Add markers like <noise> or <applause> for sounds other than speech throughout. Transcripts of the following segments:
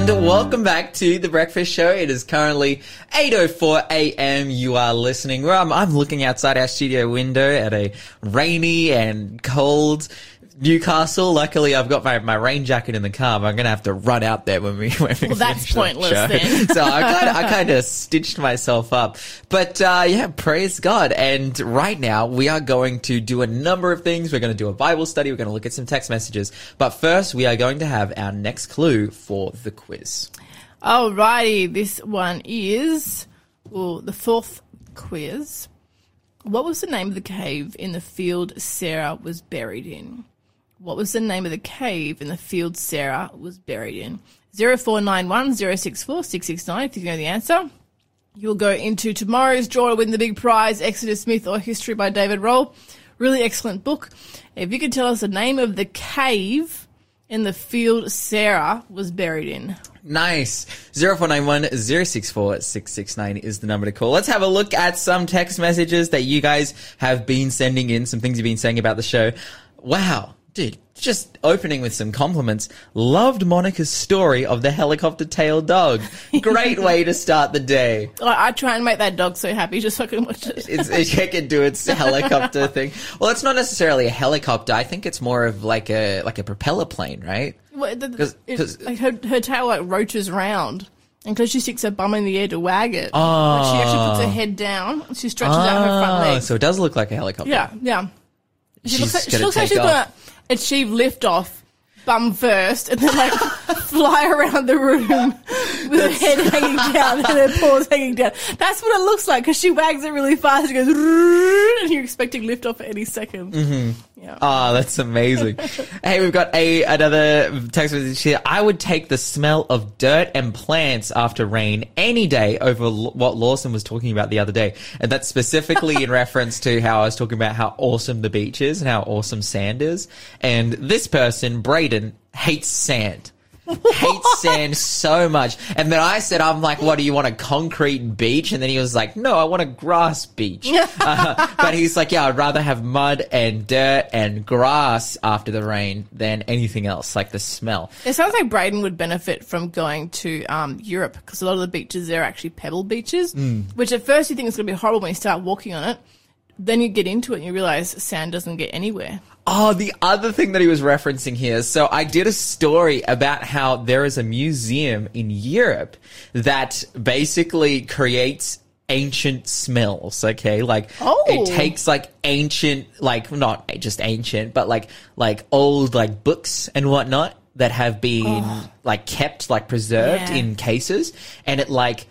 And welcome back to the Breakfast Show. It is currently 8.04 a.m. You are listening. Well, I'm, I'm looking outside our studio window at a rainy and cold Newcastle. Luckily, I've got my, my rain jacket in the car, but I'm going to have to run out there when we, <laughs> when we Well, that's the pointless then. <laughs> so I kind of, I <laughs> kind of stitched myself up. But, uh, yeah, praise God. And right now we are going to do a number of things. We're going to do a Bible study. We're going to look at some text messages. But first, we are going to have our next clue for the quiz. Alrighty, this one is well, the fourth quiz. What was the name of the cave in the field Sarah was buried in? What was the name of the cave in the field Sarah was buried in? 0491 064 669 if you know the answer. You'll go into tomorrow's draw to win the big prize, Exodus Myth or History by David Rohl. Really excellent book. If you could tell us the name of the cave in the field Sarah was buried in. Nice. 0491 064 669 is the number to call. Let's have a look at some text messages that you guys have been sending in, some things you've been saying about the show. Wow. Dude, just opening with some compliments. Loved Monica's story of the helicopter tail dog. <laughs> Great way to start the day. I, I try and make that dog so happy just so I can watch it. It's, it can do its <laughs> helicopter thing. Well, it's not necessarily a helicopter. I think it's more of like a, like a propeller plane, right? Well, the- 'Cause- it- 'cause- like her, her tail like roaches round. And because she sticks her bum in the air to wag it, like she actually puts her ah. head down. She stretches out her front leg. Ah, so it does look like a helicopter. yeah, yeah. She She's looks like, she looks like she's off. gonna achieve liftoff, bum first, and then like <laughs> fly around the room with her head hanging down and her <laughs> paws hanging down. That's what it looks like because she wags it really fast. She goes, <laughs> and you're expecting liftoff at any 2nd Mm-hmm. Yeah. Oh, that's amazing. <laughs> hey, we've got a another text message here. I would take the smell of dirt and plants after rain any day over l- what Lawson was talking about the other day. And that's specifically in <laughs> reference to how I was talking about how awesome the beach is and how awesome sand is. And this person, Braden, hates sand. Hates sand so much. And then I said, I'm like, what do you want, a concrete beach? And then he was like, no, I want a grass beach. <laughs> Uh, but he's like, yeah, I'd rather have mud and dirt and grass after the rain than anything else, like the smell. It sounds like Braden would benefit from going to um, Europe because a lot of the beaches there are actually pebble beaches, which at first you think it's going to be horrible when you start walking on it. Then you get into it and you realize sand doesn't get anywhere. Oh, the other thing that he was referencing here. So I did a story about how there is a museum in Europe that basically creates ancient smells. Okay. Like Oh. it takes like ancient, like not just ancient, but like, like old like books and whatnot that have been oh. like kept, like preserved Yeah. in cases and it like,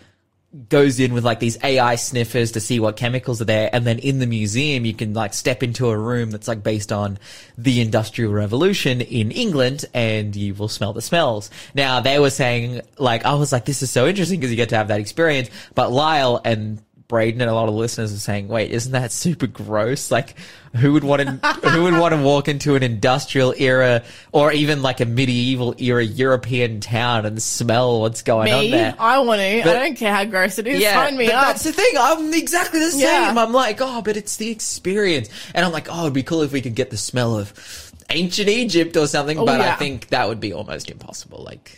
goes in with like these AI sniffers to see what chemicals are there. And then in the museum, you can like step into a room that's like based on the industrial revolution in England and you will smell the smells. Now they were saying like, I was like, this is so interesting because you get to have that experience. But Lyle and Braden and a lot of listeners are saying, wait, isn't that super gross? Like, who would want to, who would want to walk into an industrial era or even like a medieval era European town and smell what's going on there? I want to. But- I don't care how gross it is. Sign me but up. That's the thing. I'm exactly the same. Yeah. I'm like, oh, but it's the experience. And I'm like, oh, it'd be cool if we could get the smell of ancient Egypt or something. Oh, but I think that would be almost impossible. Like,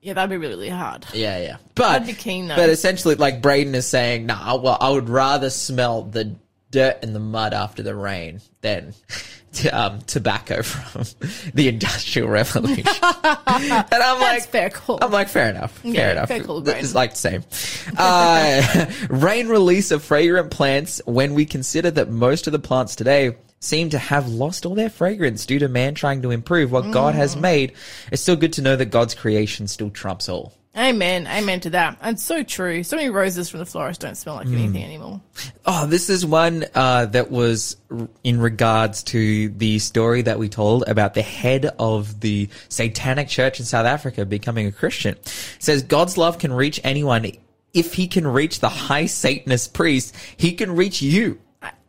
yeah, that'd be really, really hard. yeah, yeah. But I'd be keen, though. But essentially, like Braden is saying, nah, well, I would rather smell the dirt and the mud after the rain than um, tobacco <laughs> from the Industrial Revolution. <laughs> and I'm like, fair call. I'm like, fair enough. Fair Yeah, enough. fair call, It's like the same. Uh, <laughs> rain release of fragrant plants when we consider that most of the plants today seem to have lost all their fragrance due to man trying to improve what God has Mm. made. It's still good to know that God's creation still trumps all. Amen. Amen to that. And so true. So many roses from the florist don't smell like Hmm. anything anymore. Oh, this is one uh, that was r- in regards to the story that we told about the head of the Satanic Church in South Africa becoming a Christian. It says God's love can reach anyone. If he can reach the high Satanist priest, he can reach you.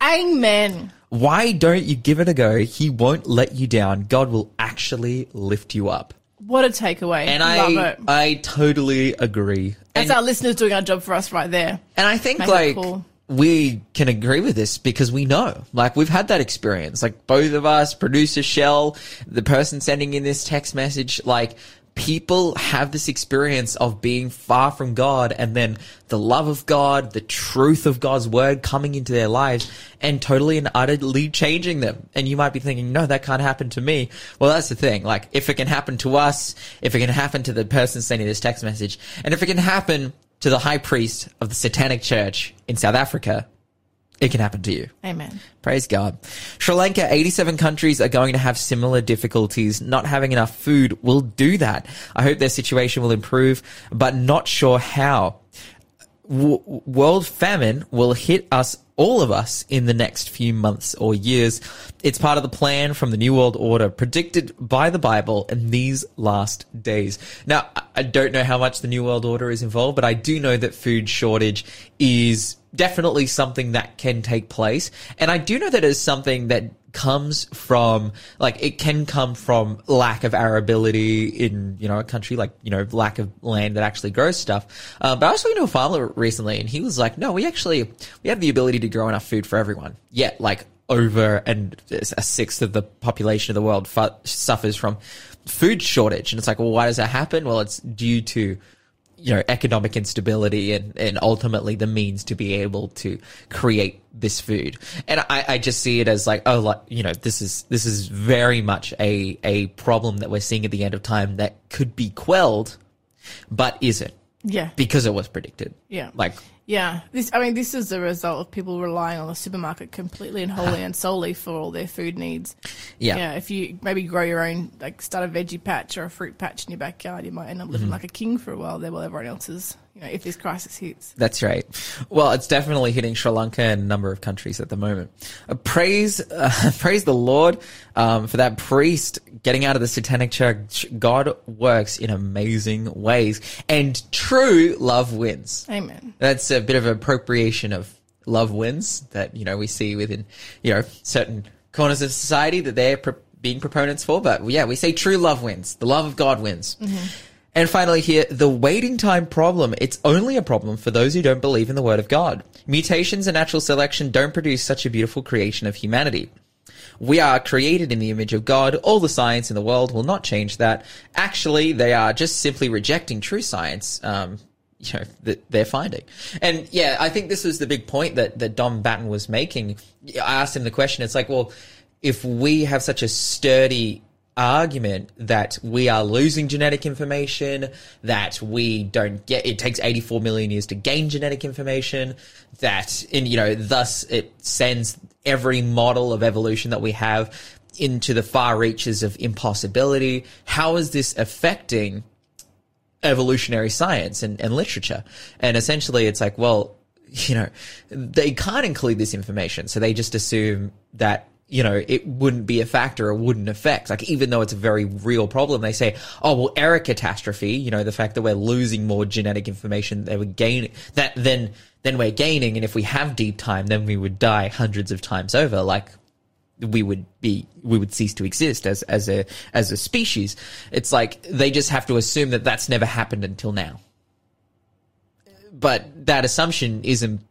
Amen. Why don't you give it a go? He won't let you down. God will actually lift you up. What a takeaway. And Love I, it. I totally agree. That's and, our listeners doing our job for us right there. and I think Make like cool. we can agree with this because we know, like we've had that experience. Like both of us, producer Shell, the person sending in this text message, like people have this experience of being far from God and then the love of God, the truth of God's word coming into their lives and totally and utterly changing them. And you might be thinking, no, that can't happen to me. Well, that's the thing. Like, if it can happen to us, if it can happen to the person sending this text message, and if it can happen to the high priest of the satanic church in South Africa, it can happen to you. Amen. Praise God. Sri Lanka, 87 countries are going to have similar difficulties. Not having enough food will do that. I hope their situation will improve, but not sure how. W- world famine will hit us, all of us, in the next few months or years. It's part of the plan from the New World Order predicted by the Bible in these last days. Now, I- I don't know how much the New World Order is involved, but I do know that food shortage is definitely something that can take place. And I do know that it's something that comes from, like, it can come from lack of arability in, you know, a country like, you know, lack of land that actually grows stuff. Uh, but I was talking to a farmer recently and he was like, no, we actually, we have the ability to grow enough food for everyone. Yet, like, over and a sixth of the population of the world fu- suffers from food shortage. And it's like, well, why does that happen? Well, it's due to you know, economic instability and, and ultimately the means to be able to create this food. And I, I just see it as like, oh, like, you know, this is, this is very much a, a problem that we're seeing at the end of time that could be quelled, but isn't Yeah. because it was predicted. Yeah. Like, Yeah, this. I mean, this is the result of people relying on the supermarket completely and wholly and solely for all their food needs. yeah. Yeah, if you maybe grow your own, like start a veggie patch or a fruit patch in your backyard, you might end up living Mm-hmm. like a king for a while there, while everyone else is, you know, if this crisis hits. That's right. Well, it's definitely hitting Sri Lanka and a number of countries at the moment. Uh, praise, uh, <laughs> praise the Lord um, for that priest getting out of the Satanic Church. God works in amazing ways, and true love wins. Amen. That's a bit of appropriation of love wins that you know we see within you know certain corners of society that they're pro- being proponents for. But yeah, we say true love wins. The love of God wins. And finally here, the waiting time problem. It's only a problem for those who don't believe in the word of God. Mutations and natural selection don't produce such a beautiful creation of humanity. We are created in the image of God. All the science in the world will not change that. Actually, they are just simply rejecting true science. Um, <laughs> you know, that they're finding. And yeah, I think this was the big point that, that Don Batten was making. I asked him the question. It's like, well, if we have such a sturdy argument that we are losing genetic information, that we don't get, it takes 84 million years to gain genetic information, that, in, you know, thus it sends every model of evolution that we have into the far reaches of impossibility. How is this affecting evolutionary science and, and literature. And essentially it's like, well, <laughs> you know, they can't include this information. So they just assume that, you know, it wouldn't be a factor or wouldn't affect. Like, even though it's a very real problem, they say, oh, well, error catastrophe, you know, the fact that we're losing more genetic information that we're gaining, that then, then we're gaining. And if we have deep time, then we would die hundreds of times over. Like, we would be we would cease to exist as as a as a species it's like they just have to assume that that's never happened until now but that assumption isn't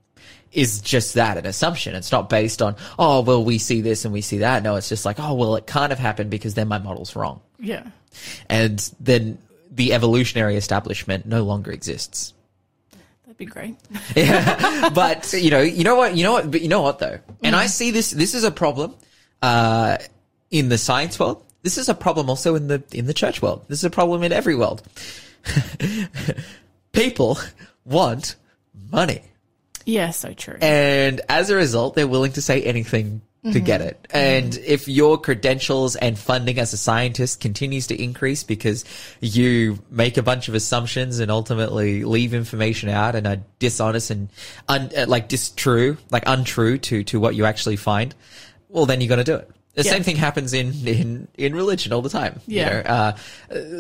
is just that an assumption it's not based on oh well we see this and we see that no it's just like oh well it can't have happened because then my model's wrong Yeah. and then the evolutionary establishment no longer exists That'd be great. <laughs> yeah. but you know, you know what, you know what, but you know what though, and I see this. This is a problem uh, in the science world. This is a problem also in the in the church world. This is a problem in every world. <laughs> People want money, Yeah, so true. and as a result, they're willing to say anything to get it. And if your credentials and funding as a scientist continues to increase because you make a bunch of assumptions and ultimately leave information out and are dishonest and un, uh, like distrue, like untrue to, to what you actually find, well, then you're going to do it. The Yeah. same thing happens in, in, in religion all the time. You Yeah. know, uh, uh,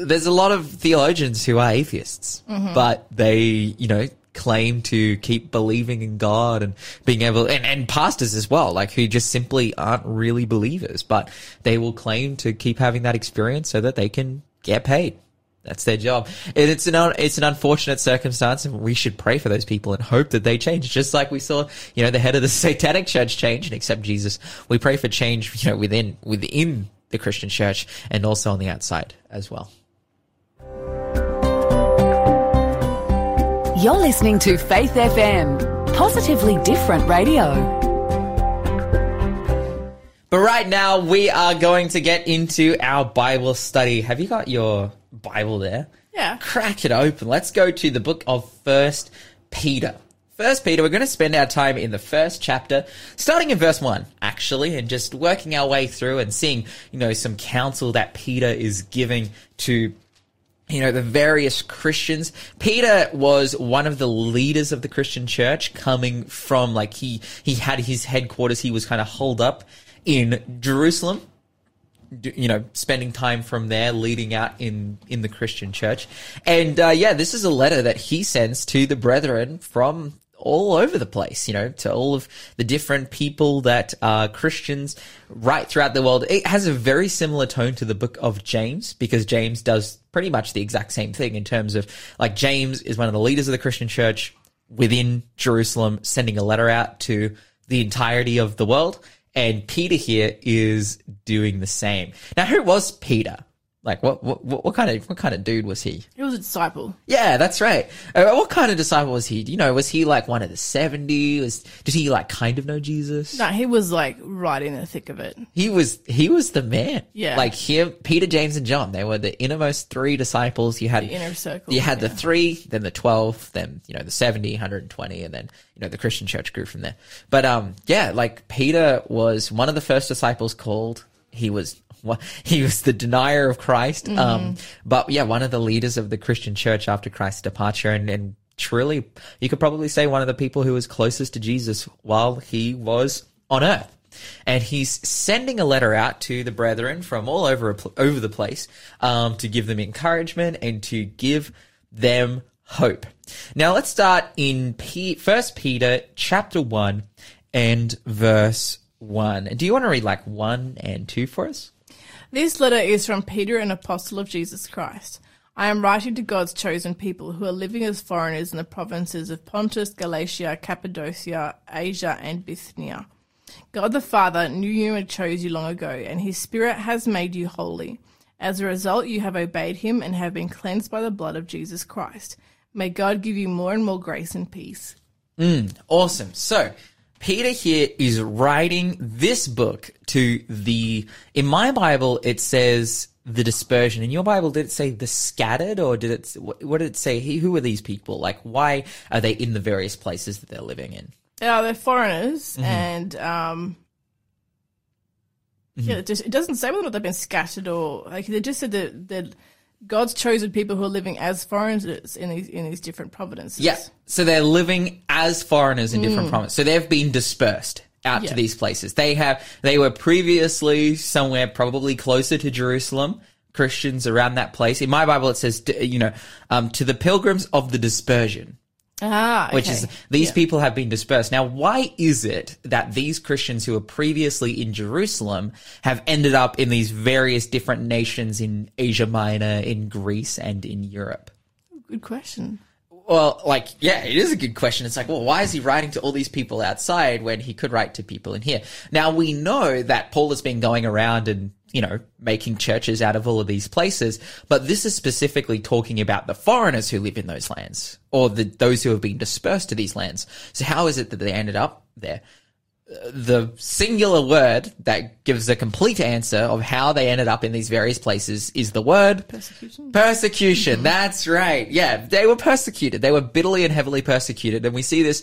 there's a lot of theologians who are atheists, but they, you know, claim to keep believing in God and being able, and, and pastors as well, like who just simply aren't really believers, but they will claim to keep having that experience so that they can get paid. That's their job. And it's an, it's an unfortunate circumstance and we should pray for those people and hope that they change. Just like we saw, you know, the head of the <laughs> satanic church change and accept Jesus. We pray for change, you know, within, within the Christian church and also on the outside as well. You're listening to Faith FM, positively different radio. But right now, we are going to get into our Bible study. Have you got your Bible there? Yeah. Crack it open. Let's go to the book of First Peter. First Peter, we're going to spend our time in the first chapter, starting in verse one, actually, and just working our way through and seeing, you know, some counsel that Peter is giving to you know, the various Christians. Peter was one of the leaders of the Christian church coming from like he, he had his headquarters. He was kind of holed up in Jerusalem, you know, spending time from there, leading out in, in the Christian church. And, uh, yeah, this is a letter that he sends to the brethren from all over the place, you know, to all of the different people that are Christians right throughout the world. It has a very similar tone to the book of James because James does pretty much the exact same thing in terms of like James is one of the leaders of the Christian church within Jerusalem, sending a letter out to the entirety of the world. And Peter here is doing the same. Now, who was Peter? Like, what, what, what kind of, what kind of dude was he? He was a disciple. Yeah, that's right. Uh, what kind of disciple was he? You know, was he like one of the 70? Was, did he like kind of know Jesus? No, he was like right in the thick of it. He was, he was the man. Yeah. Like him, Peter, James, and John, they were the innermost three disciples. You had, The inner circle. you had the three, then the 12, then, you know, the 70, 120, and then, you know, the Christian church grew from there. But, um, yeah, like Peter was one of the first disciples called. He was, <laughs> he was the denier of Christ. Um, but yeah, one of the leaders of the Christian church after Christ's departure and, and truly, you could probably say one of the people who was closest to Jesus while he was on earth. And he's sending a letter out to the brethren from all over over the place um, to give them encouragement and to give them hope. Now let's start in P- First Peter chapter one and verse one. Do you want to read like one and two for us? This letter is from Peter, an apostle of Jesus Christ. I am writing to God's chosen people who are living as foreigners in the provinces of Pontus, Galatia, Cappadocia, Asia, and Bithynia. God the Father knew you and chose you long ago, and his Spirit has made you holy. As a result, you have obeyed him and have been cleansed by the blood of Jesus Christ. May God give you more and more grace and peace. Mm, Awesome. So, Peter here is writing this book to the, in my Bible, it says the dispersion. In your Bible, did it say the scattered or did it, what did it say? Who are these people? Like, why are they in the various places that they're living in? Uh, they're foreigners, and um, yeah, it, just, it doesn't say whether or not they've been scattered or like they just said that that God's chosen people who are living as foreigners in these in these different providences. Yeah. So they're living as foreigners in different provinces. So they've been dispersed out to these places. They have, they were previously somewhere probably closer to Jerusalem. Christians around that place. In my Bible, it says, you know, um, to the pilgrims of the dispersion. Ah, which is these Yeah. people have been dispersed. Now, why is it that these Christians who were previously in Jerusalem have ended up in these various different nations in Asia Minor, in Greece, and in Europe? good question. Well, like, yeah, it is a good question. It's like, well, why is he writing to all these people outside when he could write to people in here? Now, we know that Paul has been going around and, you know, making churches out of all of these places, but this is specifically talking about the foreigners who live in those lands or the, those who have been dispersed to these lands. So how is it that they ended up there? The singular word that gives a complete answer of how they ended up in these various places is the word Persecution? Persecution. That's right. Yeah, they were persecuted. They were bitterly and heavily persecuted, and we see this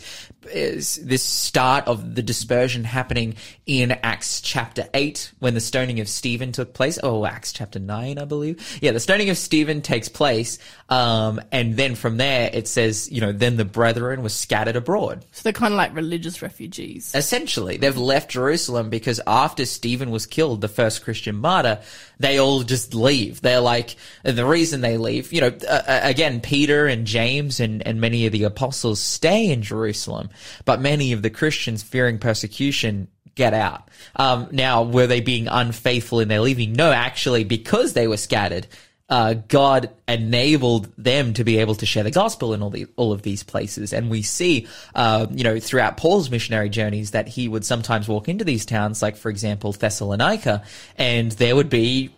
is this start of the dispersion happening in Acts chapter eight when the stoning of Stephen took place. Oh, Acts chapter nine, I believe. Yeah, the stoning of Stephen takes place, um, and then from there it says, you know, then the brethren were scattered abroad. So they're kind of like religious refugees. Essentially, they've left Jerusalem because after Stephen was killed, the first Christian martyr, they all just leave. They're like, the reason they leave, you know, uh, again, Peter and James and, and many of the apostles stay in Jerusalem, but many of the Christians fearing persecution get out. Um, now, were they being unfaithful in their leaving? No, actually, because they were scattered, uh, God enabled them to be able to share the gospel in all the all of these places, and we see, uh, you know, throughout Paul's missionary journeys that he would sometimes walk into these towns, like for example Thessalonica, and there would be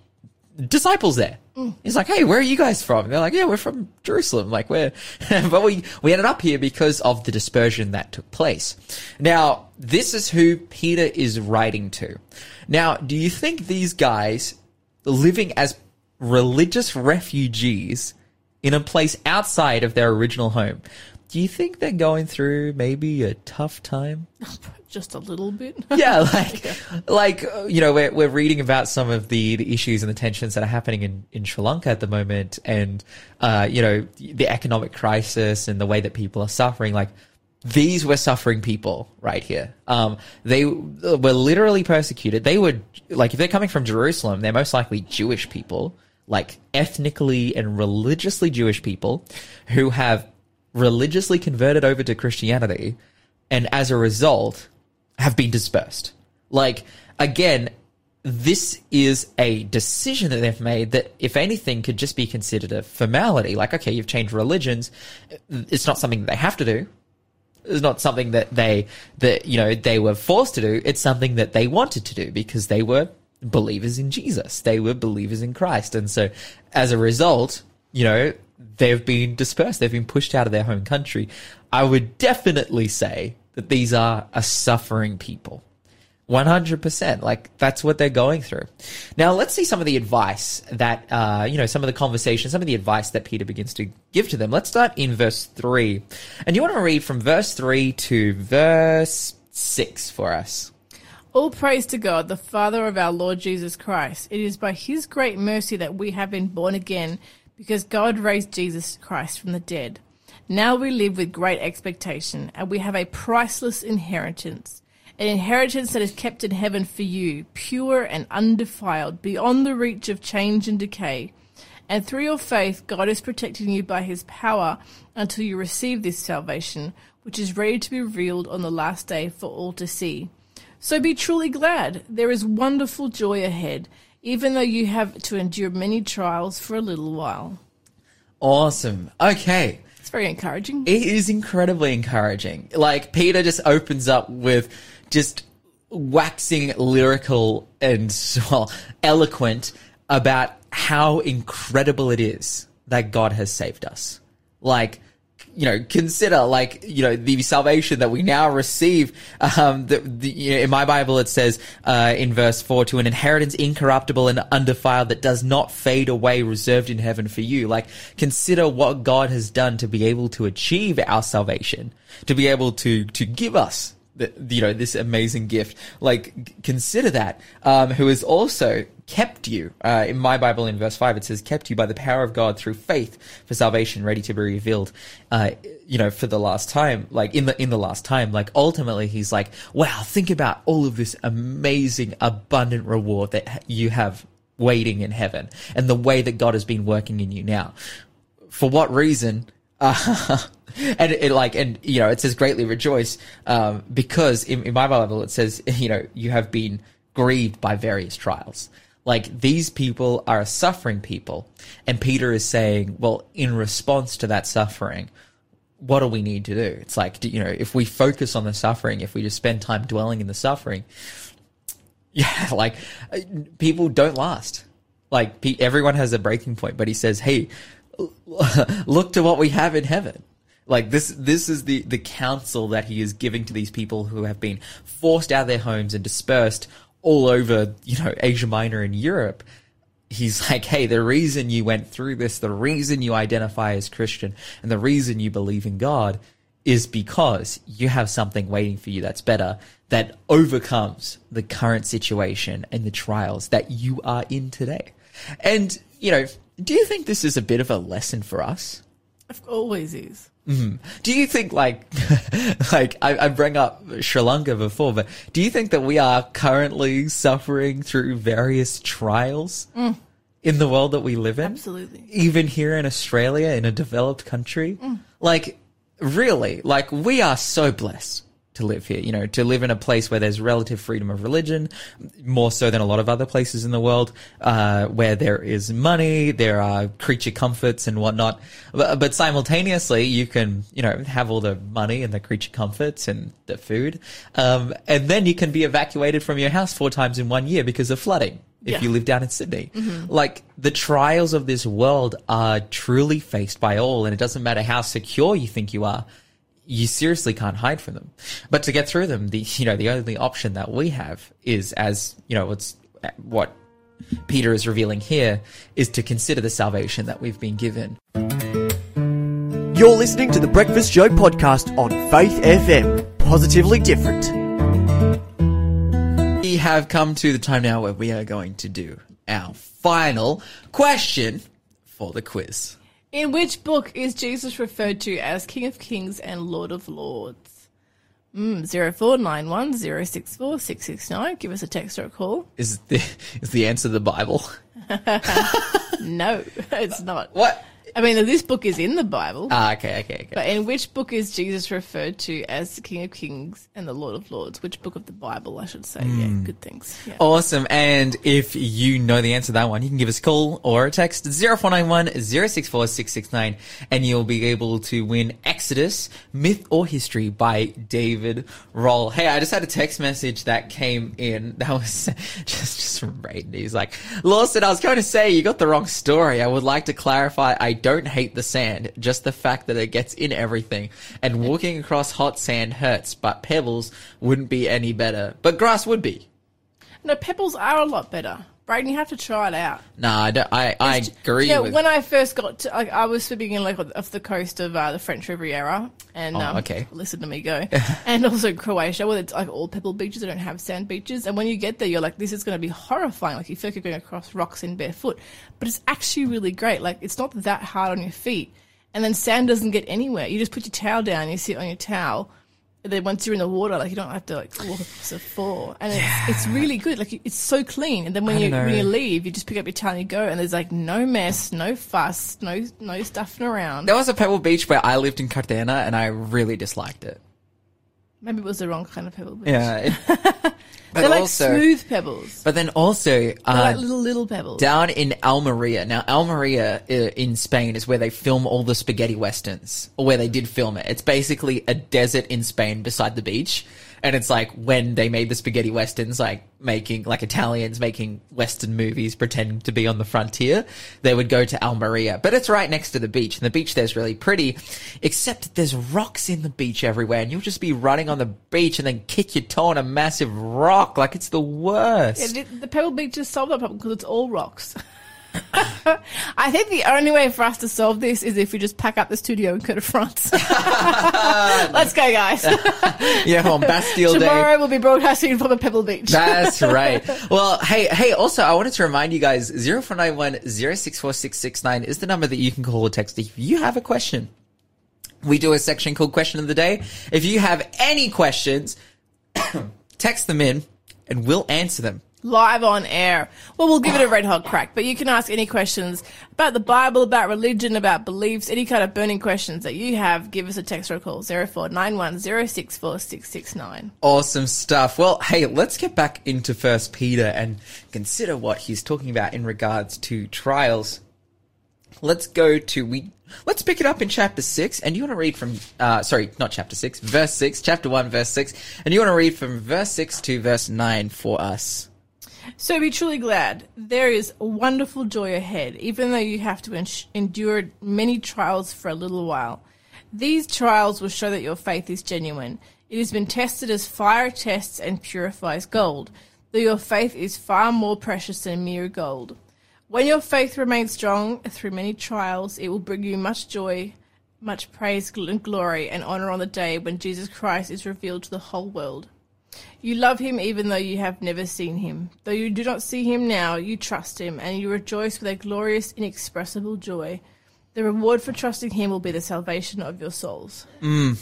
disciples there. He's like, "Hey, where are you guys from?" And they're like, "Yeah, we're from Jerusalem." Like, we're, <laughs> but we we ended up here because of the dispersion that took place. Now, this is who Peter is writing to. Now, do you think these guys living as religious refugees in a place outside of their original home? Do you think they're going through maybe a tough time? <laughs> Just a little bit. <laughs> yeah, like, like uh, you know, we're we're reading about some of the, the issues and the tensions that are happening in, in Sri Lanka at the moment, and uh, you know, the economic crisis and the way that people are suffering. Like, these were suffering people right here. Um, they were literally persecuted. They were like, if they're coming from Jerusalem, they're most likely Jewish people, like ethnically and religiously Jewish people, who have religiously converted over to Christianity, and as a result have been dispersed. Like, again, this is a decision that they've made that, if anything, could just be considered a formality. Like, okay, you've changed religions. It's not something that they have to do. It's not something that they, that, you know, they were forced to do. It's something that they wanted to do because they were believers in Jesus. They were believers in Christ. And so, as a result, you know, they've been dispersed. They've been pushed out of their home country. I would definitely say that these are a suffering people. 100%. Like, that's what they're going through. Now, let's see some of the advice that, uh, you know, some of the conversation, some of the advice that Peter begins to give to them. Let's start in verse 3. And you want to read from verse 3 to verse 6 for us. All praise to God, the Father of our Lord Jesus Christ. It is by his great mercy that we have been born again, because God raised Jesus Christ from the dead. Now we live with great expectation, and we have a priceless inheritance an inheritance that is kept in heaven for you, pure and undefiled, beyond the reach of change and decay. And through your faith, God is protecting you by his power until you receive this salvation, which is ready to be revealed on the last day for all to see. So be truly glad. There is wonderful joy ahead, even though you have to endure many trials for a little while. Awesome. Okay. It's very encouraging. It is incredibly encouraging. Like, Peter just opens up with just waxing lyrical and <laughs> well eloquent about how incredible it is that God has saved us. Like, you know, consider like, you know, the salvation that we now receive. Um, the, the, you know, in my Bible, it says, uh, in verse four, to an inheritance incorruptible and undefiled that does not fade away, reserved in heaven for you. Like, consider what God has done to be able to achieve our salvation, to be able to, to give us the, you know, this amazing gift. Like, consider that, um, who is also kept you. Uh, in my Bible, in verse 5, it says, kept you by the power of God through faith for salvation ready to be revealed, uh, you know, for the last time, like in the, in the last time, like ultimately he's like, wow, think about all of this amazing, abundant reward that you have waiting in heaven and the way that God has been working in you now. For what reason? Uh, <laughs> and it, like, and you know, it says greatly rejoice, um, because in, in my Bible it says, <laughs> you know, you have been grieved by various trials. Like these people are suffering people, and Peter is saying, well, in response to that suffering, what do we need to do? It's like, you know, if we focus on the suffering, if we just spend time dwelling in the suffering, <laughs> yeah, like uh, people don't last. Like everyone has a breaking point, but he says, hey, <laughs> look to what we have in heaven. Like this, this is the, the counsel that he is giving to these people who have been forced out of their homes and dispersed all over, you know, Asia Minor and Europe. He's like, hey, the reason you went through this, the reason you identify as Christian, and the reason you believe in God is because you have something waiting for you that's better, that overcomes the current situation and the trials that you are in today. And, you know, do you think this is a bit of a lesson for us? It always is. Mm. Do you think like <laughs> like I, I bring up Sri Lanka before, but do you think that we are currently suffering through various trials mm. in the world that we live in? Absolutely. Even here in Australia, in a developed country, mm. like really, like we are so blessed to live here, you know, to live in a place where there's relative freedom of religion, more so than a lot of other places in the world, uh, where there is money, there are creature comforts and whatnot. But, but, simultaneously, you can, you know, have all the money and the creature comforts and the food. Um, and then you can be evacuated from your house four times in one year because of flooding if Yeah. you live down in Sydney. Like the trials of this world are truly faced by all, and it doesn't matter how secure you think you are. You seriously can't hide from them. But to get through them, the you know the only option that we have is, as you know, what's what Peter is revealing here, is to consider the salvation that we've been given. You're listening to the Breakfast Show podcast on Faith FM. Positively different. We have come to the time now where we are going to do our final question for the quiz. In which book is Jesus referred to as King of Kings and Lord of Lords? Mm, 0491 Give us a text or a call. Is the is the answer the Bible? <laughs> No, <laughs> it's not. What? I mean, this book is in the Bible. Ah, okay, okay, okay. But in which book is Jesus referred to as the King of Kings and the Lord of Lords? Which book of the Bible, I should say? Yeah, good things. Yeah. Awesome. And if you know the answer to that one, you can give us a call or a text 0491 064 669 and you'll be able to win Exodus, Myth or History by David Rohl. Hey, I just had a text message that came in. <laughs> That was just, just from Braden. He's like, Lawson, I was going to say you got the wrong story. I would like to clarify. I don't hate the sand, just the fact that it gets in everything. And walking across hot sand hurts, but pebbles wouldn't be any better. But grass would be. No, pebbles are a lot better. Braden, you have to try it out. No, I, don't, I, I agree Yeah, with. when I first got to, like, I was swimming in like off the coast of uh, the French Riviera, and Oh, um, okay. listen to me go, <laughs> and also Croatia, where it's like all pebble beaches. They don't have sand beaches, and when you get there, you're like, this is going to be horrifying. Like you feel like you're going across rocks in barefoot, but it's actually really great. Like it's not that hard on your feet, and then sand doesn't get anywhere. You just put your towel down, you sit on your towel. Then once you're in the water, like you don't have to like walk the floor, and it's, it's really good. Like it's so clean. And then when you don't when you leave, you just pick up your towel and you go, and there's like no mess, no fuss, no no stuffing around. there was a pebble beach where I lived in Cartagena and I really disliked it. Maybe it was the wrong kind of pebble. Beach. Yeah. it- <laughs> They're like also, smooth pebbles. but then also, They're uh, like little little pebbles. down in Almeria. Now, Almeria uh, in Spain is where they film all the spaghetti westerns, or where they did film it. It's basically a desert in Spain beside the beach. And it's like when they made the spaghetti westerns, like making, like Italians making western movies pretending to be on the frontier, they would go to Almeria. But it's right next to the beach, and the beach there's really pretty, except that there's rocks in the beach everywhere, and you'll just be running on the beach and then kick your toe on a massive rock. Like it's the worst. Yeah, the, pebble beach just solved that problem because it's all rocks. <laughs> <laughs> I think the only way for us to solve this is if we just pack up the studio and go to France. <laughs> Let's go, guys. <laughs> yeah, on Bastille Day. Tomorrow we'll be broadcasting from a pebble beach. That's right. Well, hey, hey, also, I wanted to remind you guys 0491 064669 is the number that you can call or text if you have a question. We do a section called Question of the Day. If you have any questions, <coughs> text them in and we'll answer them. Live on air. Well, we'll give it a red hot crack, but you can ask any questions about the Bible, about religion, about beliefs, any kind of burning questions that you have. Give us a text or a call 0491 064 669. Awesome stuff. Well, hey, let's get back into First Peter and consider what he's talking about in regards to trials. Let's go to we. Let's pick it up in chapter six, and you want to read from. Uh, sorry, not chapter six, verse six, chapter one, verse six, and you want to read from verse six to verse nine for us. So be truly glad. There is wonderful joy ahead, even though you have to ens- endure many trials for a little while. These trials will show that your faith is genuine. It has been tested as fire tests and purifies gold, though your faith is far more precious than mere gold. When your faith remains strong through many trials, it will bring you much joy, much praise, and glory, and honor on the day when Jesus Christ is revealed to the whole world. You love him even though you have never seen him. Though you do not see him now, you trust him, and you rejoice with a glorious, inexpressible joy. The reward for trusting him will be the salvation of your souls. Mm.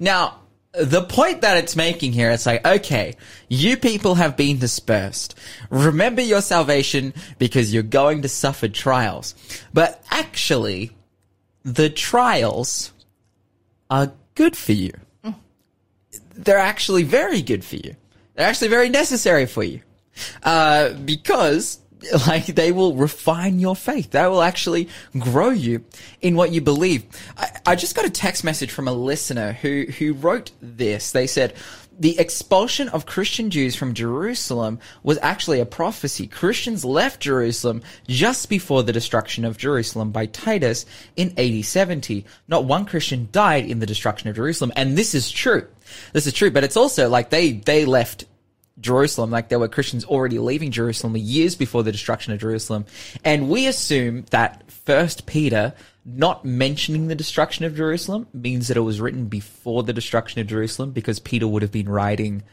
Now, the point that it's making here, it's like, okay, you people have been dispersed. Remember your salvation because you're going to suffer trials. But actually, the trials are good for you. They're actually very good for you. They're actually very necessary for you. Uh, because <laughs> like they will refine your faith. They will actually grow you in what you believe. I, I just got a text message from a listener who, who wrote this. They said, the expulsion of Christian Jews from Jerusalem was actually a prophecy. Christians left Jerusalem just before the destruction of Jerusalem by Titus in AD 70. Not one Christian died in the destruction of Jerusalem, and this is true. This is true, but it's also like they, they left Jerusalem, like there were Christians already leaving Jerusalem years before the destruction of Jerusalem. And we assume that First Peter not mentioning the destruction of Jerusalem means that it was written before the destruction of Jerusalem because Peter would have been writing it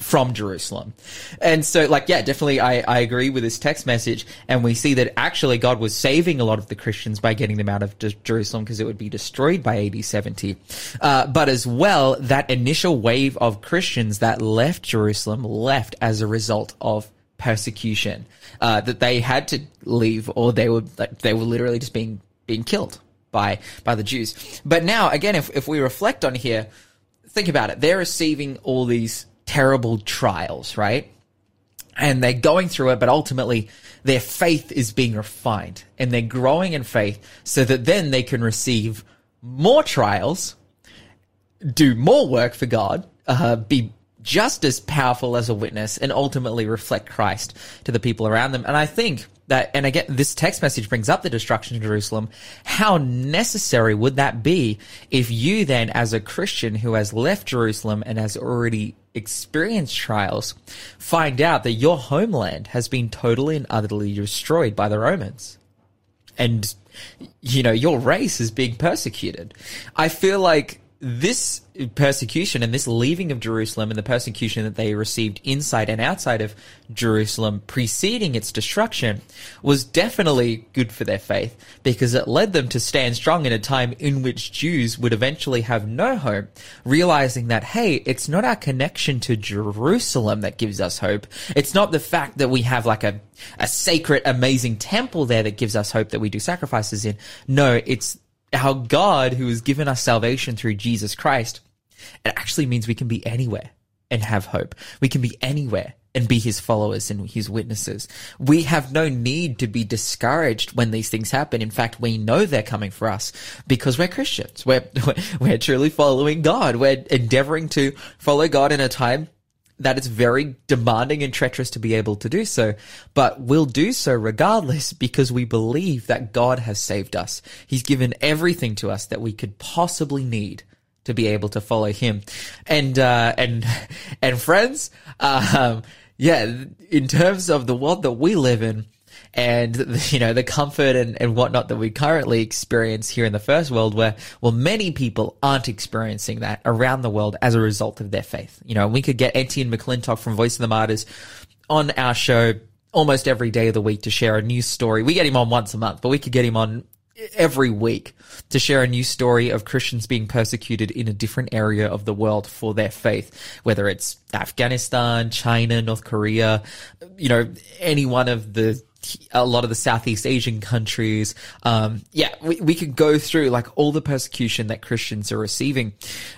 from Jerusalem. And so, like, yeah, definitely I, I agree with this text message. And we see that actually God was saving a lot of the Christians by getting them out of Jerusalem because it would be destroyed by AD 70. Uh, but as well, that initial wave of Christians that left Jerusalem left as a result of persecution, uh, that they had to leave or they were, like, they were literally just being, being killed by, by the Jews. But now, again, if, if we reflect on here, think about it. They're receiving all these terrible trials, right? And they're going through it, but ultimately their faith is being refined and they're growing in faith so that then they can receive more trials, do more work for God, uh, be just as powerful as a witness and ultimately reflect Christ to the people around them. And I think that, and again, this text message brings up the destruction of Jerusalem. How necessary would that be if you then, as a Christian who has left Jerusalem and has already experienced trials, find out that your homeland has been totally and utterly destroyed by the Romans? And, you know, your race is being persecuted. I feel like this persecution and this leaving of Jerusalem and the persecution that they received inside and outside of Jerusalem preceding its destruction was definitely good for their faith because it led them to stand strong in a time in which Jews would eventually have no hope, realizing that, hey, it's not our connection to Jerusalem that gives us hope. It's not the fact that we have like a, a sacred, amazing temple there that gives us hope that we do sacrifices in. No, it's our God who has given us salvation through Jesus Christ, it actually means we can be anywhere and have hope. We can be anywhere and be his followers and his witnesses. We have no need to be discouraged when these things happen. In fact, we know they're coming for us because we're Christians. We're, <laughs> we're truly following God. We're endeavoring to follow God in a time that it's very demanding and treacherous to be able to do so, but we'll do so regardless because we believe that God has saved us. He's given everything to us that we could possibly need to be able to follow him. And, uh, and, <laughs> and friends, um, yeah, in terms of the world that we live in, and <laughs> you know the comfort and, and whatnot that we currently experience here in the first world where well many people aren't experiencing that around the world as a result of their faith. You know we could get Etienne McClintock from Voice of the Martyrs on our show almost every day of the week to share a news story. We get him on once a month but we could get him on every week to share a new story of Christians being persecuted in a different area of the world for their faith, whether it's Afghanistan, China, North Korea, you know, any one of the a lot of the Southeast Asian countries. Um, yeah, we, we could go through like all the persecution that Christians are receiving,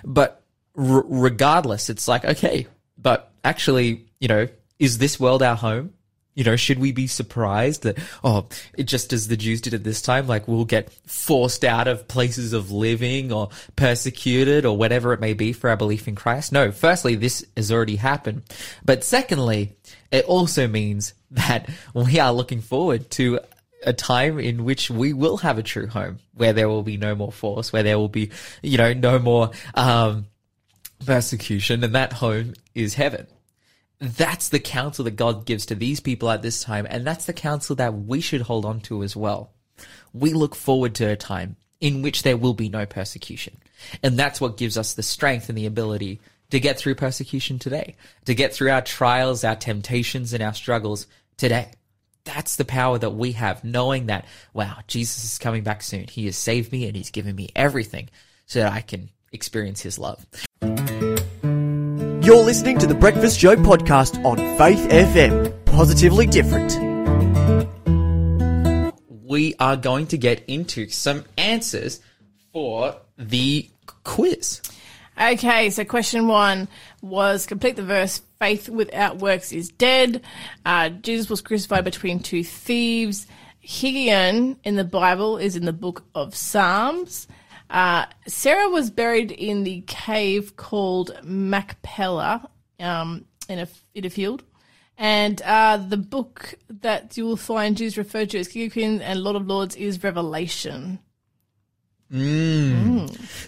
but r- regardless, it's like, okay, but actually, you know, is this world our home? You know, should we be surprised that, oh, it just as the Jews did at this time, like we'll get forced out of places of living or persecuted or whatever it may be for our belief in Christ? No, firstly, this has already happened. But secondly, it also means <laughs> that we are looking forward to a time in which we will have a true home where there will be no more force, where there will be, you know, no more, um, persecution and that home is heaven that's the counsel that God gives to these people at this time, and that's the counsel that we should hold on to as well. We look forward to a time in which there will be no persecution. And that's what gives us the strength and the ability to get through persecution today, to get through our trials, our temptations, and our struggles today. That's the power that we have, knowing that, wow, Jesus is coming back soon. He has saved me and he's given me everything so that I can experience his love. You're listening to the Breakfast Show podcast on Faith FM. Positively different. We are going to get into some answers for the quiz. Okay, so question one was complete the verse faith without works is dead. Uh, Jesus was crucified between two thieves. Higgaion in the Bible is in the book of Psalms. Uh, Sarah was buried in the cave called Machpelah um, in a in a field. And uh, the book that you will find Jews referred to as King of Queens and Lord of Lords is Revelation.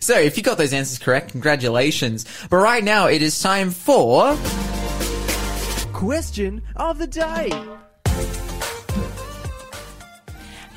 So if you got those answers correct, congratulations. But right now it is time for Question of the day.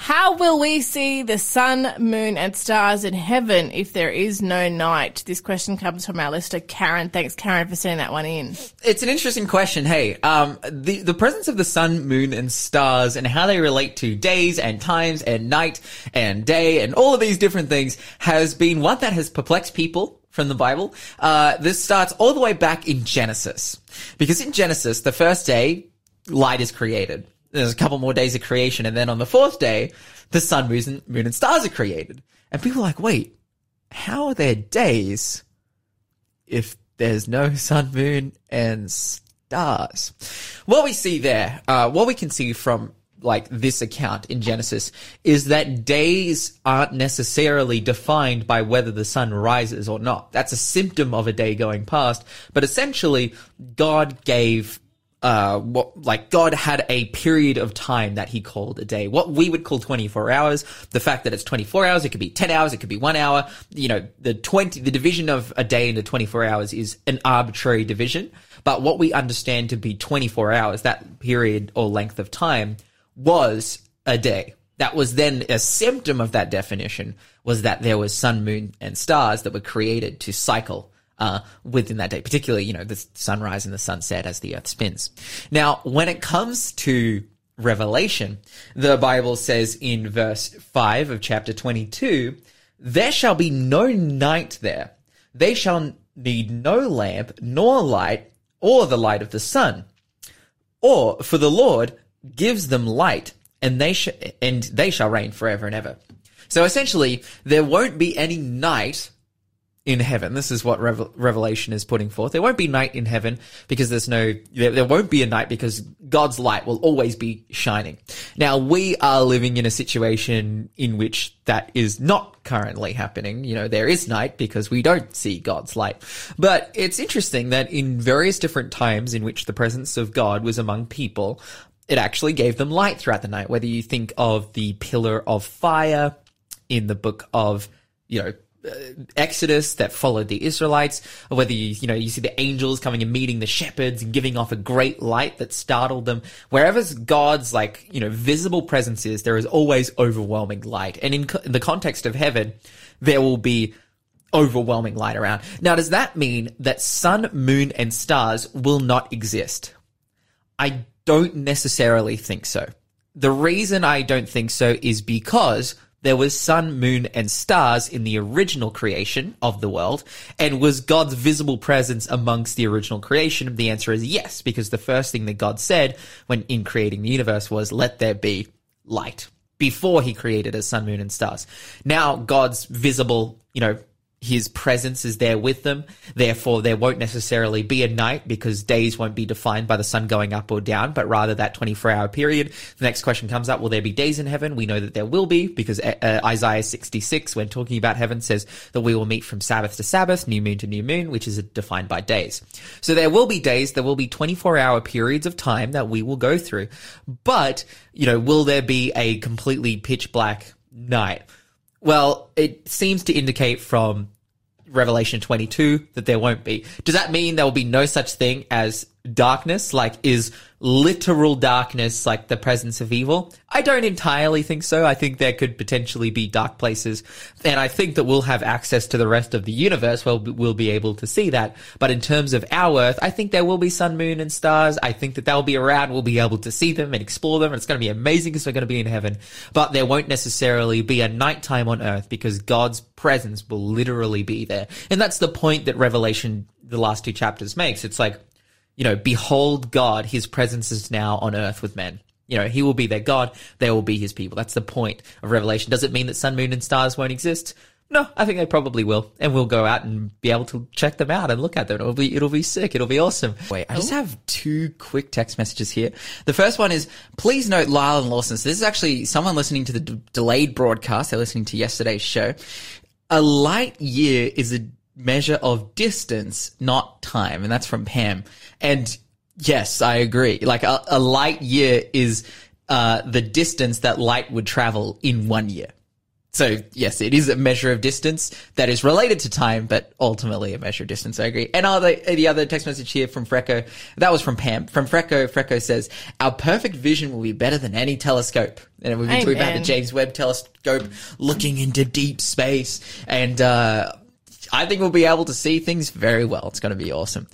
How will we see the sun, moon, and stars in heaven if there is no night? This question comes from our listener, Karen. Thanks, Karen, for sending that one in. It's an interesting question. Hey, um, the the presence of the sun, moon, and stars, and how they relate to days and times and night and day and all of these different things has been one that has perplexed people from the Bible. Uh, this starts all the way back in Genesis, because in Genesis, the first day, light is created. There's a couple more days of creation, and then on the fourth day, the sun, moon, and, moon, and stars are created. And people are like, wait, how are there days if there's no sun, moon, and stars. What we see there, uh, what we can see from like this account in Genesis is that days aren't necessarily defined by whether the sun rises or not. That's a symptom of a day going past, but essentially God gave uh, what, like God had a period of time that he called a day. What we would call 24 hours. The fact that it's 24 hours, it could be 10 hours, it could be one hour. You know, the 20, the division of a day into 24 hours is an arbitrary division. But what we understand to be 24 hours, that period or length of time was a day. That was then a symptom of that definition was that there was sun, moon, and stars that were created to cycle uh, within that day, particularly, you know, the sunrise and the sunset as the earth spins. Now, when it comes to Revelation, the Bible says in verse 5 of chapter 22, there shall be no night there. They shall need no lamp, nor light, or the light of the sun. Or, for the Lord gives them light, and they sh- and they shall reign forever and ever. So essentially, there won't be any night in heaven. This is what Revel- Revelation is putting forth. There won't be night in heaven because there's no, there, there won't be a night because God's light will always be shining. Now, we are living in a situation in which that is not currently happening. You know, there is night because we don't see God's light. But it's interesting that in various different times in which the presence of God was among people, it actually gave them light throughout the night. Whether you think of the pillar of fire in the book of, you know, Uh, Exodus that followed the Israelites, or whether you, you know, you see the angels coming and meeting the shepherds and giving off a great light that startled them. Wherever God's like, you know, visible presence is, there is always overwhelming light. And in, co- in the context of heaven, there will be overwhelming light around. Now, does that mean that sun, moon, and stars will not exist? I don't necessarily think so. The reason I don't think so is because there was sun, moon, and stars in the original creation of the world, and was God's visible presence amongst the original creation? The answer is yes, because the first thing that God said when in creating the universe was, let there be light, before he created a sun, moon, and stars. Now God's visible, you know, his presence is there with them. Therefore, there won't necessarily be a night because days won't be defined by the sun going up or down, but rather that 24 hour period. The next question comes up, will there be days in heaven? We know that there will be because uh, uh, Isaiah 66, when talking about heaven, says that we will meet from Sabbath to Sabbath, new moon to new moon, which is defined by days. So there will be days, there will be 24 hour periods of time that we will go through. But, you know, will there be a completely pitch black night? Well, it seems to indicate from Revelation 22 that there won't be. Does that mean there will be no such thing as darkness? Like, is literal darkness like the presence of evil? I don't entirely think so. I think there could potentially be dark places. And I think that we'll have access to the rest of the universe where we'll be able to see that. But in terms of our Earth, I think there will be sun, moon, and stars. I think that they'll be around. We'll be able to see them and explore them. And it's going to be amazing because we're going to be in heaven. But there won't necessarily be a nighttime on Earth because God's presence will literally be there. And that's the point that Revelation, the last two chapters makes. It's like, you know, behold God, his presence is now on earth with men. You know, he will be their God, they will be his people. That's the point of Revelation. Does it mean that sun, moon, and stars won't exist? No, I think they probably will. And we'll go out and be able to check them out and look at them. It'll be, it'll be sick. It'll be awesome. Wait, I oh. just have two quick text messages here. The first one is, please note Lyle and Lawson. So this is actually someone listening to the d- delayed broadcast. They're listening to yesterday's show. a light year is a measure of distance, not time. And that's from Pam. And yes, I agree. Like a, a light year is, uh, the distance that light would travel in one year. So yes, it is a measure of distance that is related to time, but ultimately a measure of distance. I agree. And are the, the other text message here from Freco, that was from Pam. From Freco, Freco says, our perfect vision will be better than any telescope. And we've been talking about the James Webb telescope looking into deep space. And, uh, I think we'll be able to see things very well. It's going to be awesome.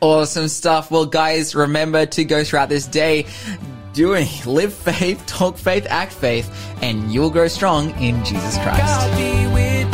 Awesome stuff. Well, guys, remember to go throughout this day doing live faith, talk faith, act faith, and you'll grow strong in Jesus Christ.